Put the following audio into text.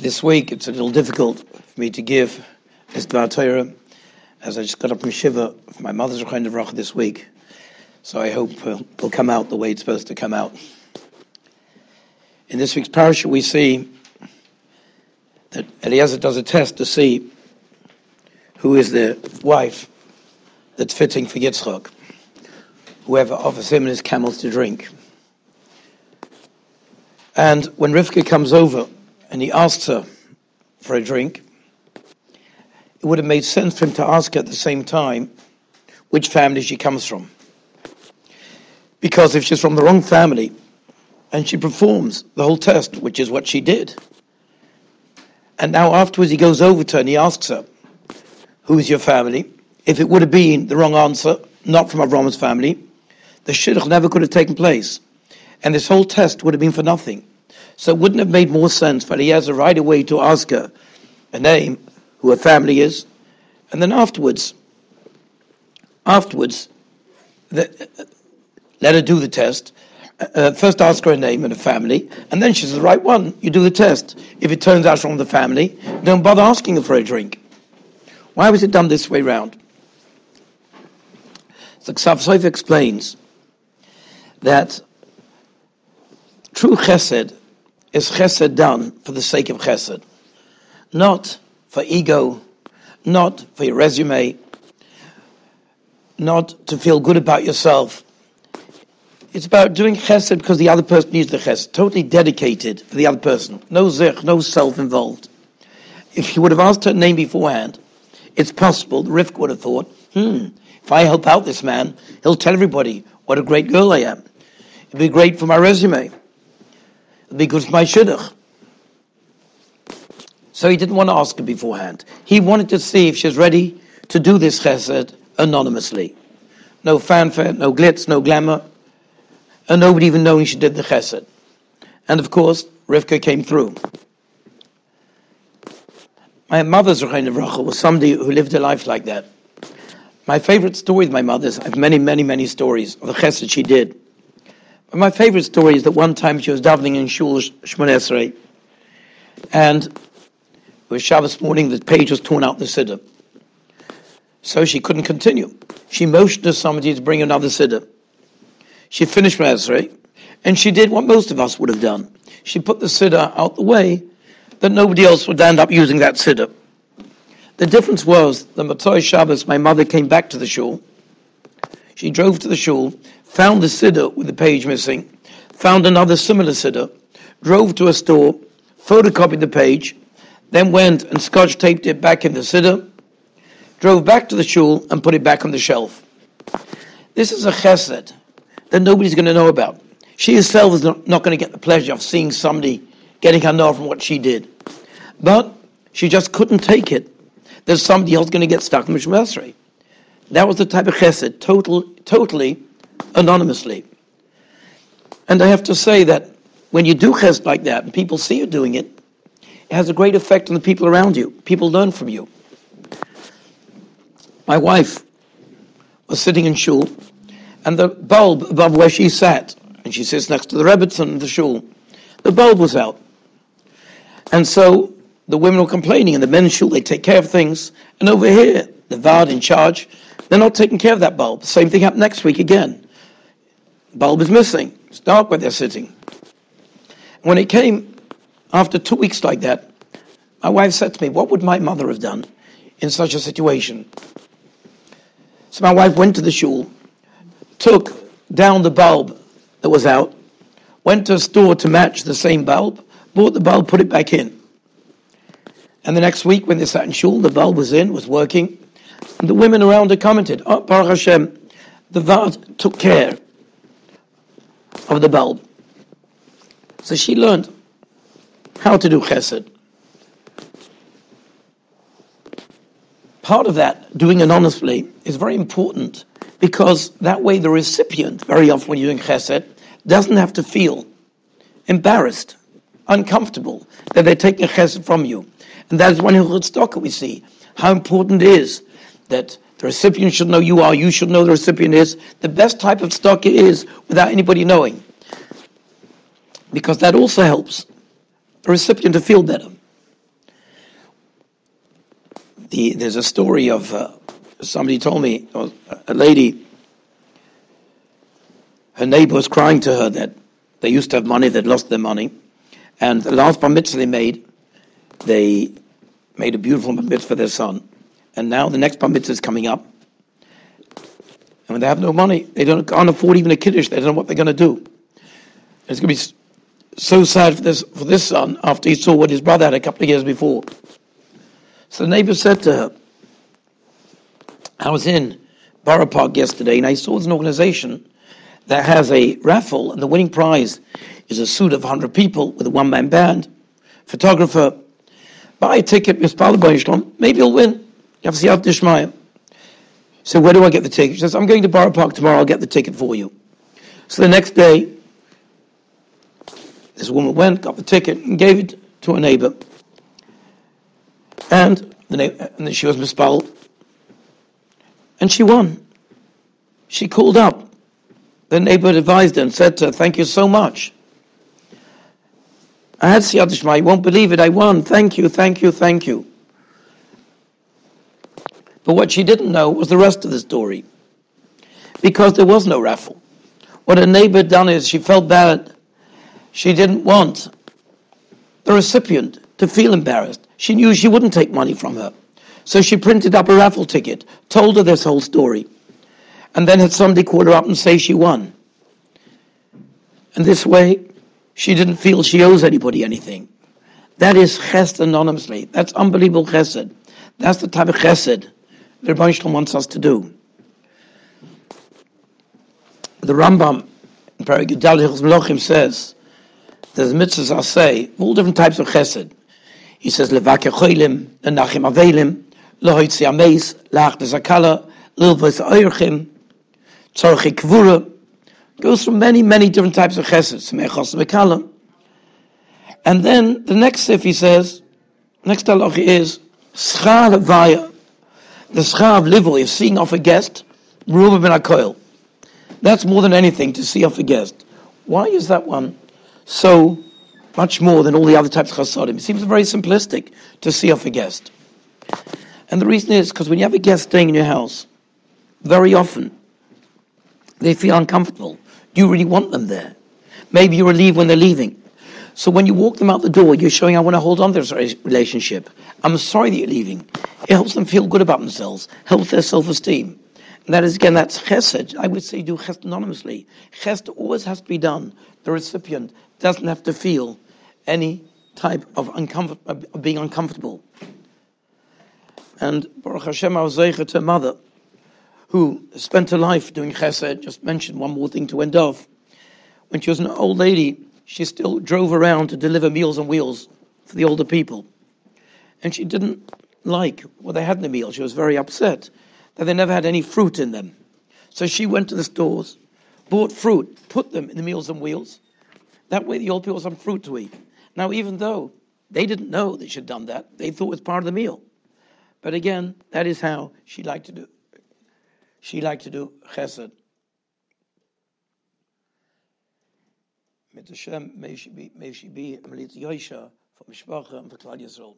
This week, it's a little difficult for me to give this Dvar Torah, as I just got up from Shiva for my mother's kind of rock this week. So I hope uh, it'll come out the way it's supposed to come out. In this week's parasha, we see that Eliezer does a test to see who is the wife that's fitting for Yitzchak, whoever offers him and his camels to drink. And when Rivka comes over and he asks her for a drink, it would have made sense for him to ask her at the same time which family she comes from. Because if she's from the wrong family and she performs the whole test, which is what she did, and now afterwards he goes over to her and he asks her, Who's your family? If it would have been the wrong answer, not from Avram's family, the shidduch never could have taken place. And this whole test would have been for nothing. So it wouldn't have made more sense for Eliezer right away to ask her a name, who her family is, and then afterwards, afterwards, the, let her do the test, uh, first ask her a name and a family, and then she's the right one. You do the test. If it turns out from the family, don't bother asking her for a drink. Why was it done this way round? So Ksav explains that true chesed is chesed done for the sake of chesed, not for ego, not for your resume, not to feel good about yourself, it's about doing chesed because the other person needs the chesed, totally dedicated for the other person. No zich, no self involved. If he would have asked her name beforehand, it's possible the Rivka would have thought, hmm, if I help out this man, he'll tell everybody what a great girl I am. It'd be great for my resume. It'd be good for my shidduch. So he didn't want to ask her beforehand. He wanted to see if she's ready to do this chesed anonymously. No fanfare, no glitz, no glamour, and nobody even knowing she did the chesed. And of course, Rivka came through. My mother's Rachel was somebody who lived a life like that. My favorite story with my mother's, I have many, many, many stories of the chesed she did. My favorite story is that one time she was davening in Shul Shmonesrei, and it was Shabbos morning, the page was torn out the Siddur. So she couldn't continue. She motioned to somebody to bring another Siddur. She finished Masrei, and she did what most of us would have done. She put the Siddur out the way that nobody else would end up using that Siddur. The difference was the Matzoi Shabbos, my mother came back to the shul. She drove to the shul, found the Siddur with the page missing, found another similar Siddur, drove to a store, photocopied the page, then went and scotch taped it back in the Siddur, drove back to the shul and put it back on the shelf. This is a chesed that nobody's going to know about. She herself is not, going to get the pleasure of seeing somebody getting her know from what she did. But she just couldn't take it. There's somebody else going to get stuck in Mishmasrei. That was the type of chesed, total, totally anonymously. And I have to say that when you do chesed like that and people see you doing it, it has a great effect on the people around you. People learn from you. My wife was sitting in shul and the bulb above where she sat, and she sits next to the Rebbitzin of the shul, the bulb was out. And so the women were complaining, and the men in shul, they take care of things, and over here, the Vard in charge, they're not taking care of that bulb. Same thing happened next week again. Bulb is missing. It's dark where they're sitting. When it came, after two weeks like that, my wife said to me, What would my mother have done in such a situation? So my wife went to the shul, took down the bulb that was out, went to a store to match the same bulb, bought the bulb, put it back in. And the next week, when they sat in shul, the bulb was in, was working, and the women around her commented, "Oh, Baruch Hashem, the Vard took care of the bulb." So she learned how to do chesed. Part of that, doing it honestly, is very important because that way the recipient, very often when you're doing chesed, doesn't have to feel embarrassed, uncomfortable that they're taking chesed from you. And that is one Hilchot we see how important it is that the recipient should know you are, you should know the recipient is. The best type of stock is without anybody knowing. Because that also helps the recipient to feel better. the, there's a story of uh, somebody told me a lady, her neighbor was crying to her that they used to have money, they'd lost their money, and the last bar mitzvah they made, they made a beautiful bar mitzvah for their son, and now the next bar mitzvah is coming up, and when they have no money, they don't can't afford even a kiddush. They don't know what they're going to do. it's going to be so sad for this for this son after he saw what his brother had a couple of years before. So the neighbor said to her, I was in Borough Park yesterday and I saw an organization that has a raffle and the winning prize is a suit of 100 people with a one-man band, photographer. Buy a ticket, Miss Maybe you'll win. You have out Dishmaya. So where do I get the ticket? She says, I'm going to Borough Park tomorrow. I'll get the ticket for you. So the next day, this woman went, got the ticket, and gave it to a neighbor. And, the neighbor, and she was misspelled. And she won. She called up. The neighbor advised her and said to her, Thank you so much. I had Siyat Shema. You won't believe it. I won. Thank you, thank you, thank you. But what she didn't know was the rest of the story. Because there was no raffle. What her neighbor done is she felt bad. She didn't want the recipient to feel embarrassed. She knew she wouldn't take money from her. So she printed up a raffle ticket, told her this whole story, and then had somebody call her up and say she won. And this way, she didn't feel she owes anybody anything. That is chesed anonymously. That's unbelievable chesed. That's the type of chesed the Rebbe wants us to do. The Rambam in Paragidal says there's mitzvahs I say all different types of chesed. He says levake cholim, lenachim avelim, lohoitzi ameis, lach zakala, lilvos oirchim, tzorchi kvura. Goes through many, many different types of chesed. Semechos mekalim. And then the next sif he says, next halach is schar levaya the schar of liver is seeing off a guest, Ruba ben Akoil. That's more than anything to see off a guest. Why is that one so much more than all the other types of chasadim? It seems very simplistic to see off a guest. And the reason is because when you have a guest staying in your house, very often they feel uncomfortable. Do you really want them there? Maybe you relieve when they're leaving. So when you walk them out the door, you're showing I want to hold on to this relationship. I'm sorry that you're leaving. It helps them feel good about themselves, helps their self-esteem. And that is again, that's chesed. I would say do chesed anonymously. Chesed always has to be done. The recipient doesn't have to feel any type of, uncomfort, of being uncomfortable. And Baruch Hashem, I was to a mother who spent her life doing chesed. Just mentioned one more thing to end off. When she was an old lady, she still drove around to deliver meals on wheels for the older people. And she didn't like what they had in the meal. She was very upset that they never had any fruit in them. So she went to the stores, bought fruit, put them in the meals on wheels. That way the old people had some fruit to eat. Now, even though they didn't know they should have done that, they thought it was part of the meal. But again, that is how she liked to do. She liked to do chesed. mit dem Shem, Meishi Bi, Meishi Bi, Yoisha, von Mishpacha, und von Klal Yisrael.